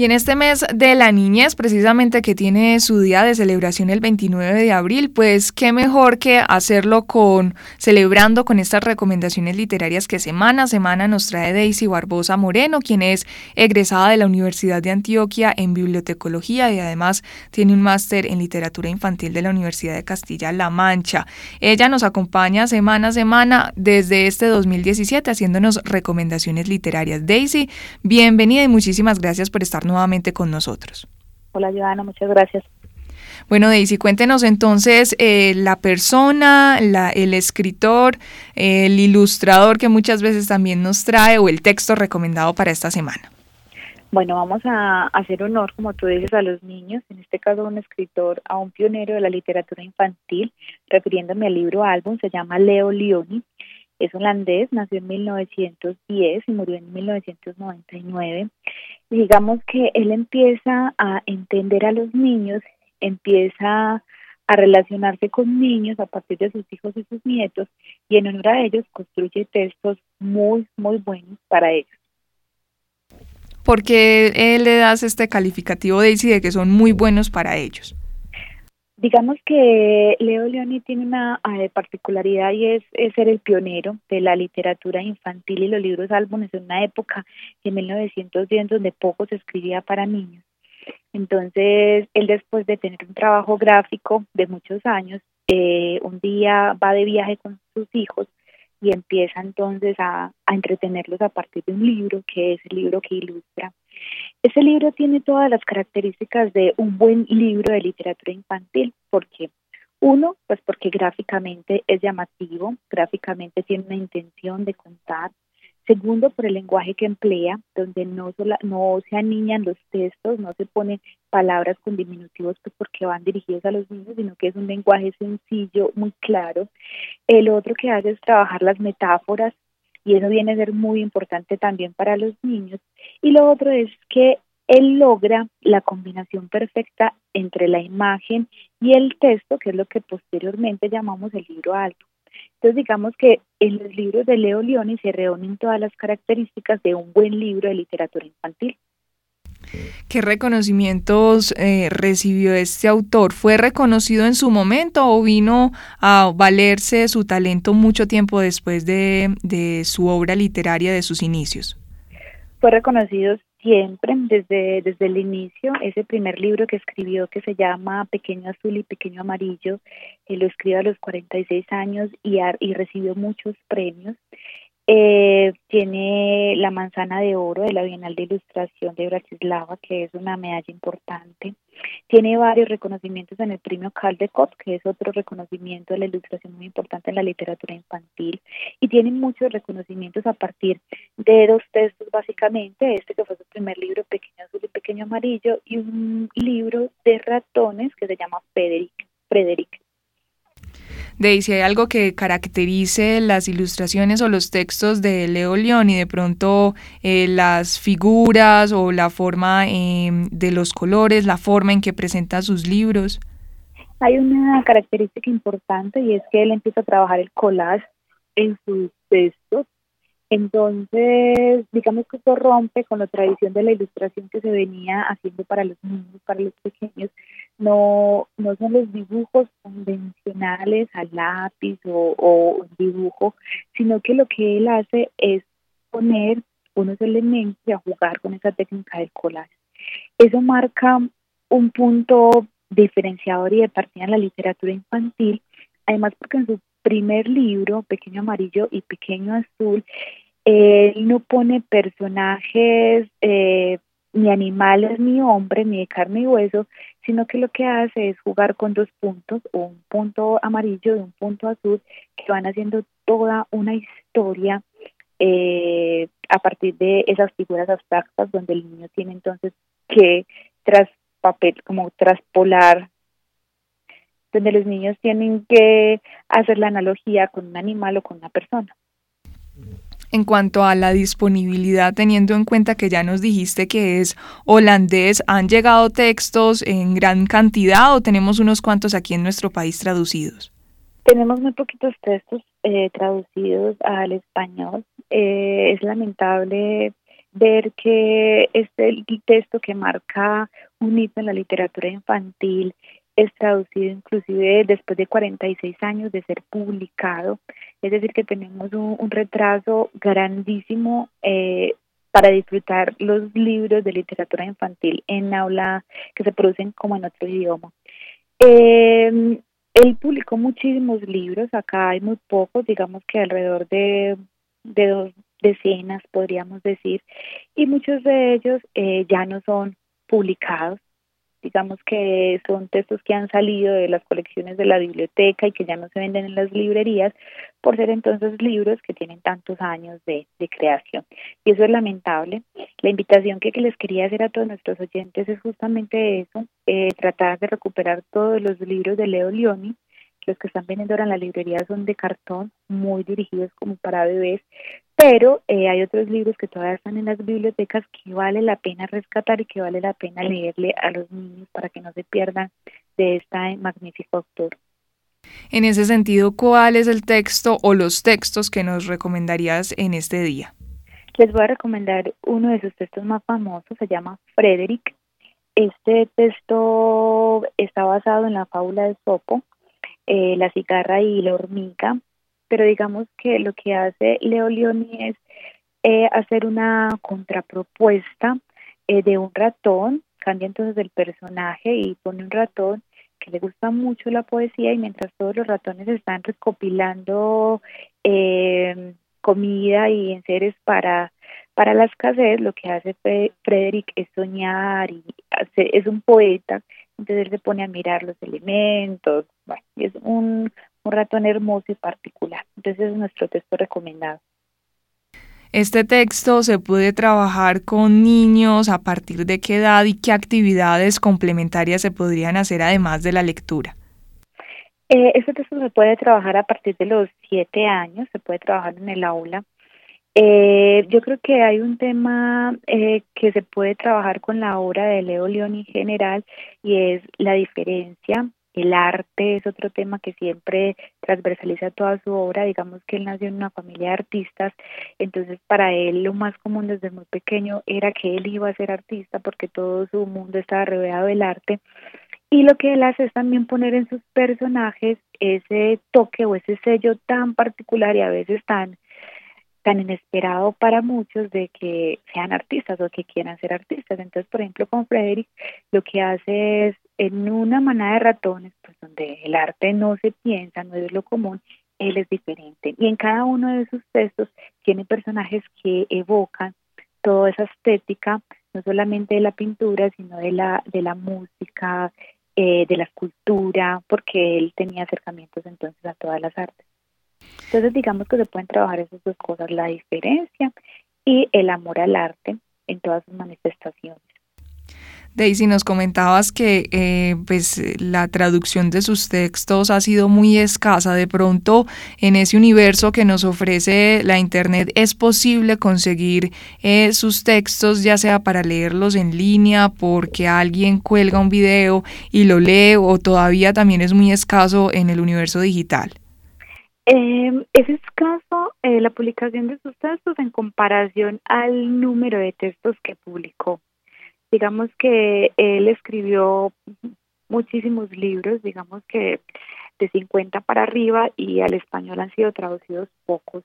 Y en este mes de la niñez, precisamente que tiene su día de celebración el 29 de abril, pues qué mejor que hacerlo con celebrando con estas recomendaciones literarias que semana a semana nos trae Daisy Barbosa Moreno, quien es egresada de la Universidad de Antioquia en bibliotecología y además tiene un máster en literatura infantil de la Universidad de Castilla-La Mancha. Ella nos acompaña semana a semana desde este 2017 haciéndonos recomendaciones literarias. Daisy, bienvenida y muchísimas gracias por estar nuevamente con nosotros. Hola, Joana, muchas gracias. Bueno, Daisy, cuéntenos entonces eh, la persona, la, el escritor, el ilustrador que muchas veces también nos trae o el texto recomendado para esta semana. Bueno, vamos a hacer honor, como tú dices, a los niños, en este caso un escritor, a un pionero de la literatura infantil, refiriéndome al libro álbum, se llama Leo Leoni, es holandés, nació en 1910 y murió en 1999 digamos que él empieza a entender a los niños, empieza a relacionarse con niños a partir de sus hijos y sus nietos y en honor a ellos construye textos muy, muy buenos para ellos. Porque él le das este calificativo, Daisy, de que son muy buenos para ellos. Digamos que Leo Tiene una eh, particularidad y es, ser el pionero de la literatura infantil y los libros álbumes en una época en 1910 donde poco se escribía para niños. Entonces, él después de tener un trabajo gráfico de muchos años, eh, un día va de viaje con sus hijos y empieza entonces a, a entretenerlos a partir de un libro que es el libro que ilustra ese libro tiene todas las características de un buen libro de literatura infantil, porque uno, pues porque gráficamente es llamativo, gráficamente tiene una intención de contar. Segundo, por el lenguaje que emplea, donde no, no se aniñan los textos, no se ponen palabras con diminutivos pues porque van dirigidos a los niños, sino que es un lenguaje sencillo, muy claro. El otro que hace es trabajar las metáforas, y eso viene a ser muy importante también para los niños. Y lo otro es que él logra la combinación perfecta entre la imagen y el texto, que es lo que posteriormente llamamos el libro alto. Entonces digamos que en los libros de Leo Leoni se reúnen todas las características de un buen libro de literatura infantil. ¿Qué reconocimientos eh, recibió este autor? ¿Fue reconocido en su momento o vino a valerse su talento mucho tiempo después de, de su obra literaria, de sus inicios? Fue reconocido siempre, desde, desde el inicio. Ese primer libro que escribió, que se llama Pequeño Azul y Pequeño Amarillo, él lo escribió a los 46 años y, y recibió muchos premios. Eh, tiene la manzana de oro de la Bienal de Ilustración de Bratislava, que es una medalla importante. Tiene varios reconocimientos en el premio Caldecott, que es otro reconocimiento de la ilustración muy importante en la literatura infantil. Y tiene muchos reconocimientos a partir de dos textos, básicamente. Este que fue su primer libro, Pequeño Azul y Pequeño Amarillo, y un libro de ratones que se llama Frederick. Frederick de si hay algo que caracterice las ilustraciones o los textos de Leo León y de pronto eh, las figuras o la forma em, de los colores, la forma en que presenta sus libros. Hay una característica importante y es que él empieza a trabajar el collage en sus textos entonces, digamos que esto rompe con la tradición de la ilustración que se venía haciendo para los niños, para los pequeños. No, no son los dibujos convencionales a lápiz o, o dibujo, sino que lo que él hace es poner unos elementos y a jugar con esa técnica del collage. Eso marca un punto diferenciador y de partida en la literatura infantil, además porque en su primer libro, Pequeño Amarillo y Pequeño Azul, él no pone personajes eh, ni animales, ni hombres, ni de carne y hueso, sino que lo que hace es jugar con dos puntos, un punto amarillo y un punto azul, que van haciendo toda una historia eh, a partir de esas figuras abstractas, donde el niño tiene entonces que tras papel, como traspolar donde los niños tienen que hacer la analogía con un animal o con una persona. En cuanto a la disponibilidad, teniendo en cuenta que ya nos dijiste que es holandés, ¿han llegado textos en gran cantidad o tenemos unos cuantos aquí en nuestro país traducidos? Tenemos muy poquitos textos eh, traducidos al español. Eh, es lamentable ver que este texto que marca un hito en la literatura infantil es traducido inclusive después de 46 años de ser publicado, es decir, que tenemos un, retraso grandísimo eh, para disfrutar los libros de literatura infantil en aula que se producen como en otro idioma. Eh, él publicó muchísimos libros, acá hay muy pocos, digamos que alrededor de, de dos decenas, podríamos decir, y muchos de ellos eh, ya no son publicados digamos que son textos que han salido de las colecciones de la biblioteca y que ya no se venden en las librerías por ser entonces libros que tienen tantos años de, creación. Y eso es lamentable. La invitación que, les quería hacer a todos nuestros oyentes es justamente eso, eh, tratar de recuperar todos los libros de Leo Leoni, los que están vendiendo ahora en la librería son de cartón, muy dirigidos como para bebés, pero eh, hay otros libros que todavía están en las bibliotecas que vale la pena rescatar y que vale la pena leerle a los niños para que no se pierdan de este magnífico autor. En ese sentido, ¿cuál es el texto o los textos que nos recomendarías en este día? Les voy a recomendar uno de sus textos más famosos, se llama Frederick. Este texto está basado en la fábula de Sopo, eh, la cigarra y la hormiga, pero digamos que lo que hace Leo Leoni es eh, hacer una contrapropuesta eh, de un ratón, cambia entonces el personaje y pone un ratón que le gusta mucho la poesía y mientras todos los ratones están recopilando comida y enseres para para la escasez, lo que hace Frederick es soñar y es un poeta entonces él se pone a mirar los elementos, bueno, y es un, un ratón hermoso y particular. Entonces es nuestro texto recomendado. Este texto se puede trabajar con niños a partir de qué edad y qué actividades complementarias se podrían hacer además de la lectura. Eh, este texto se puede trabajar a partir de los siete años, se puede trabajar en el aula eh, yo creo que hay un tema eh, que se puede trabajar con la obra de Leo León en general y es la diferencia. El arte es otro tema que siempre transversaliza toda su obra. Digamos que él nació en una familia de artistas, entonces para él lo más común desde muy pequeño era que él iba a ser artista porque todo su mundo estaba rodeado del arte. Y lo que él hace es también poner en sus personajes ese toque o ese sello tan particular y a veces tan tan inesperado para muchos de que sean artistas o que quieran ser artistas. Entonces, por ejemplo, con Frederick lo que hace es en una manada de ratones, pues donde el arte no se piensa, no es lo común, él es diferente. Y en cada uno de sus textos tiene personajes que evocan toda esa estética, no solamente de la pintura, sino de la, de la música, eh, de la escultura, porque él tenía acercamientos entonces a todas las artes. Entonces digamos que se pueden trabajar esas dos cosas, la diferencia y el amor al arte en todas sus manifestaciones. Daisy, nos comentabas que eh, pues, la traducción de sus textos ha sido muy escasa. De pronto, en ese universo que nos ofrece la Internet, ¿es posible conseguir eh, sus textos, ya sea para leerlos en línea, porque alguien cuelga un video y lo lee, o todavía también es muy escaso en el universo digital? Eh, es escaso eh, la publicación de sus textos en comparación al número de textos que publicó. Digamos que él escribió muchísimos libros, digamos que de 50 para arriba y al español han sido traducidos pocos.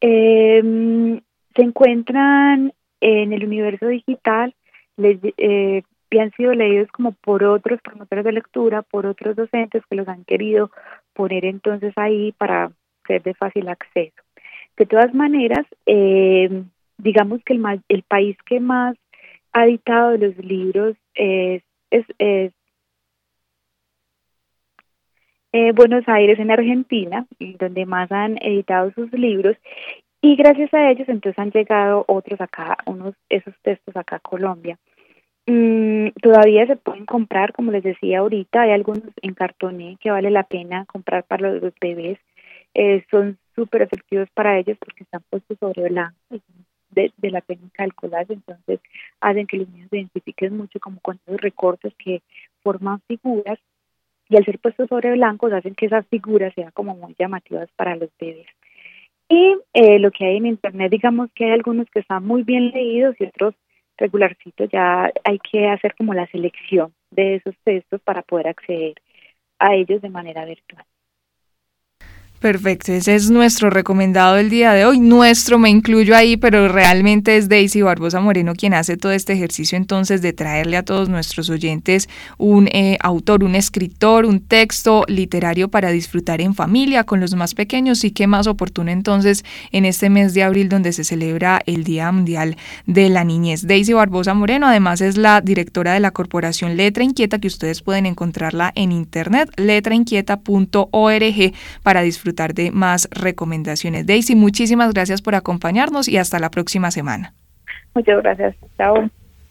Eh, se encuentran en el universo digital, les, eh, han sido leídos como por otros promotores de lectura, por otros docentes que los han querido poner entonces ahí para ser de fácil acceso. De todas maneras, eh, digamos que el, el país que más ha editado los libros es, es, eh, Buenos Aires en Argentina, donde más han editado sus libros y gracias a ellos entonces han llegado otros acá, unos esos textos acá a Colombia. Mm, todavía se pueden comprar, como les decía ahorita, hay algunos en cartoné que vale la pena comprar para los bebés. Eh, son súper efectivos para ellos porque están puestos sobre blanco de, de la técnica del collage, entonces hacen que los niños se identifiquen mucho como con esos recortes que forman figuras y al ser puestos sobre blancos hacen que esas figuras sean como muy llamativas para los bebés. Y eh, lo que hay en Internet, digamos que hay algunos que están muy bien leídos y otros regularcitos, ya hay que hacer como la selección de esos textos para poder acceder a ellos de manera virtual. Perfecto, ese es nuestro recomendado del día de hoy. Nuestro me incluyo ahí, pero realmente es Daisy Barbosa Moreno quien hace todo este ejercicio entonces de traerle a todos nuestros oyentes un eh, autor, un escritor, un texto literario para disfrutar en familia con los más pequeños y qué más oportuno entonces en este mes de abril donde se celebra el Día Mundial de la Niñez. Daisy Barbosa Moreno además es la directora de la corporación Letra Inquieta que ustedes pueden encontrarla en internet letrainquieta.org para disfrutar de más recomendaciones. Daisy, muchísimas gracias por acompañarnos y hasta la próxima semana. Muchas gracias. Chao.